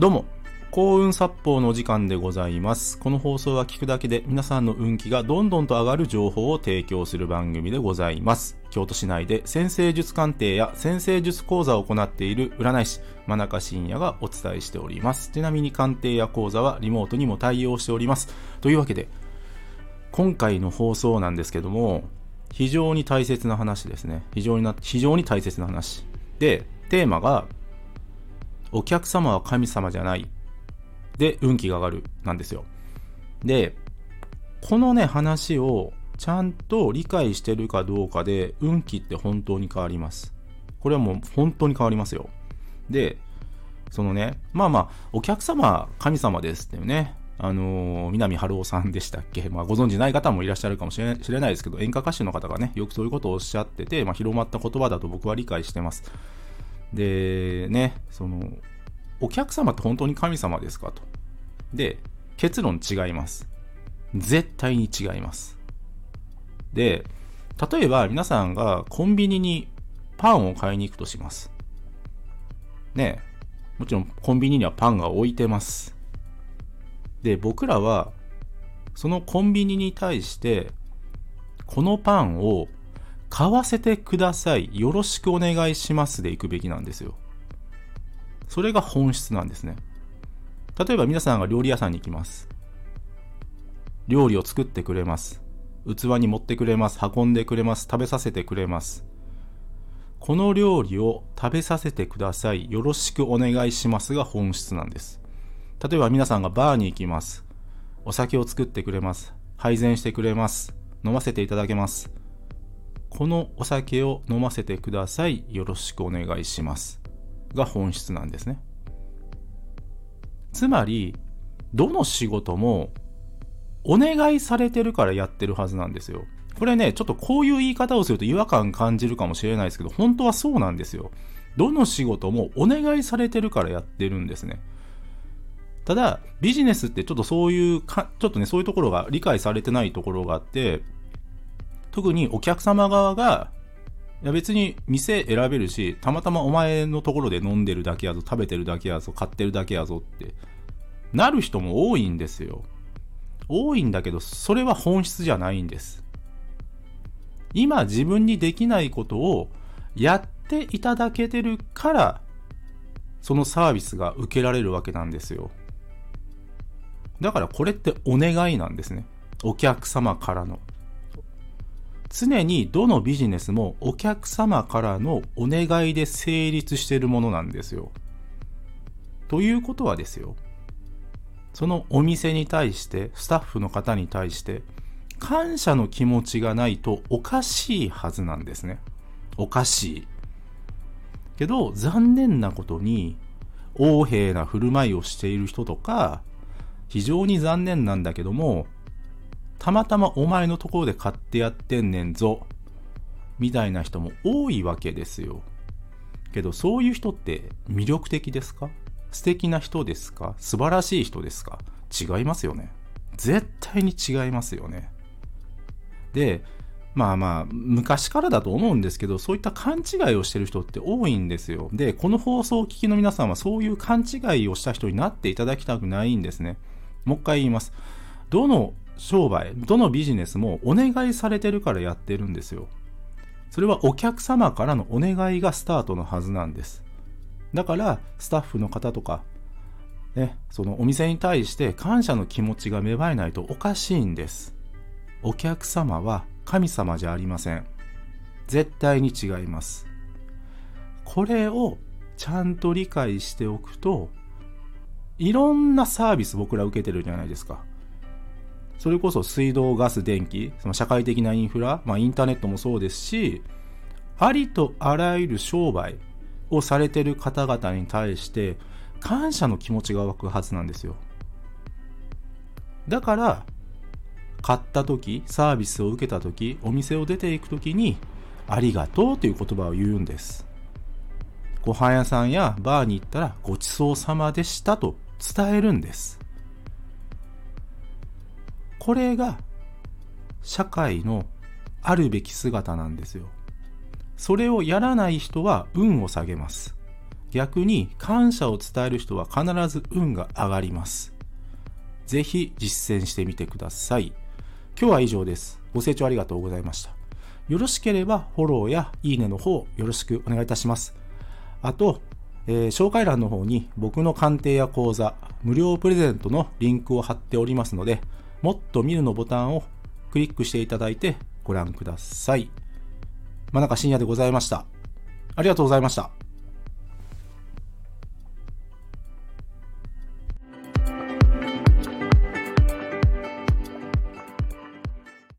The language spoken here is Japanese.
どうも、幸運殺法の時間でございます。この放送は聞くだけで皆さんの運気がどんどんと上がる情報を提供する番組でございます。京都市内で先生術鑑定や先生術講座を行っている占い師、真中信也がお伝えしております。ちなみに鑑定や講座はリモートにも対応しております。というわけで、今回の放送なんですけども、非常に大切な話ですね。非常にな、非常に大切な話。で、テーマが、お客様は神様じゃない。で、運気が上がる。なんですよ。で、このね、話をちゃんと理解してるかどうかで、運気って本当に変わります。これはもう本当に変わりますよ。で、そのね、まあまあ、お客様、神様ですっていうね、あのー南春夫さんでしたっけまあ、ご存知ない方もいらっしゃるかもしれ知れないですけど、演歌歌手の方がね、よくそういうことをおっしゃってて、まあ、広まった言葉だと僕は理解してます。で、ね、その、お客様って本当に神様ですかと。で、結論違います。絶対に違います。で、例えば皆さんがコンビニにパンを買いに行くとします。ねもちろんコンビニにはパンが置いてます。で、僕らは、そのコンビニに対して、このパンを買わせてください。よろしくお願いしますで行くべきなんですよ。それが本質なんですね。例えば皆さんが料理屋さんに行きます。料理を作ってくれます。器に持ってくれます。運んでくれます。食べさせてくれます。この料理を食べさせてください。よろしくお願いしますが本質なんです。例えば皆さんがバーに行きます。お酒を作ってくれます。配膳してくれます。飲ませていただけます。このお酒を飲ませてください。よろしくお願いします。が本質なんですね。つまり、どの仕事もお願いされてるからやってるはずなんですよ。これね、ちょっとこういう言い方をすると違和感感じるかもしれないですけど、本当はそうなんですよ。どの仕事もお願いされてるからやってるんですね。ただ、ビジネスってちょっとそういうか、ちょっとね、そういうところが理解されてないところがあって、特にお客様側が、いや別に店選べるし、たまたまお前のところで飲んでるだけやぞ、食べてるだけやぞ、買ってるだけやぞって、なる人も多いんですよ。多いんだけど、それは本質じゃないんです。今自分にできないことをやっていただけてるから、そのサービスが受けられるわけなんですよ。だからこれってお願いなんですね。お客様からの。常にどのビジネスもお客様からのお願いで成立しているものなんですよ。ということはですよ。そのお店に対して、スタッフの方に対して、感謝の気持ちがないとおかしいはずなんですね。おかしい。けど、残念なことに、横柄な振る舞いをしている人とか、非常に残念なんだけども、たまたまお前のところで買ってやってんねんぞ、みたいな人も多いわけですよ。けど、そういう人って魅力的ですか？素敵な人ですか？素晴らしい人ですか？違いますよね。絶対に違いますよね。で、まあまあ、昔からだと思うんですけど、そういった勘違いをしてる人って多いんですよ。で、この放送をお聞きの皆さんはそういう勘違いをした人になっていただきたくないんですね。もう一回言います。どの商売、どのビジネスもお願いされてるからやってるんですよ。それはお客様からのお願いがスタートのはずなんです。だから、スタッフの方とか、ね、そのお店に対して感謝の気持ちが芽生えないとおかしいんです。お客様は神様じゃありません。絶対に違います。これをちゃんと理解しておくと、いろんなサービス僕ら受けてるじゃないですか。それこそ水道、ガス、電気、その社会的なインフラ、まあインターネットもそうですし、ありとあらゆる商売をされてる方々に対して感謝の気持ちが湧くはずなんですよ。だから、買った時、サービスを受けた時、お店を出ていく時に、ありがとうという言葉を言うんです。ご飯屋さんやバーに行ったらごちそうさまでしたと伝えるんです。これが社会のあるべき姿なんですよ。それをやらない人は運を下げます。逆に感謝を伝える人は必ず運が上がります。ぜひ実践してみてください。今日は以上です。ご清聴ありがとうございました。よろしければフォローやいいねの方よろしくお願いいたします。あと、えー、紹介欄の方に僕の鑑定や講座、無料プレゼントのリンクを貼っておりますので、もっと見るのボタンをクリックしていただいてご覧ください。真中深夜でございました。ありがとうございました。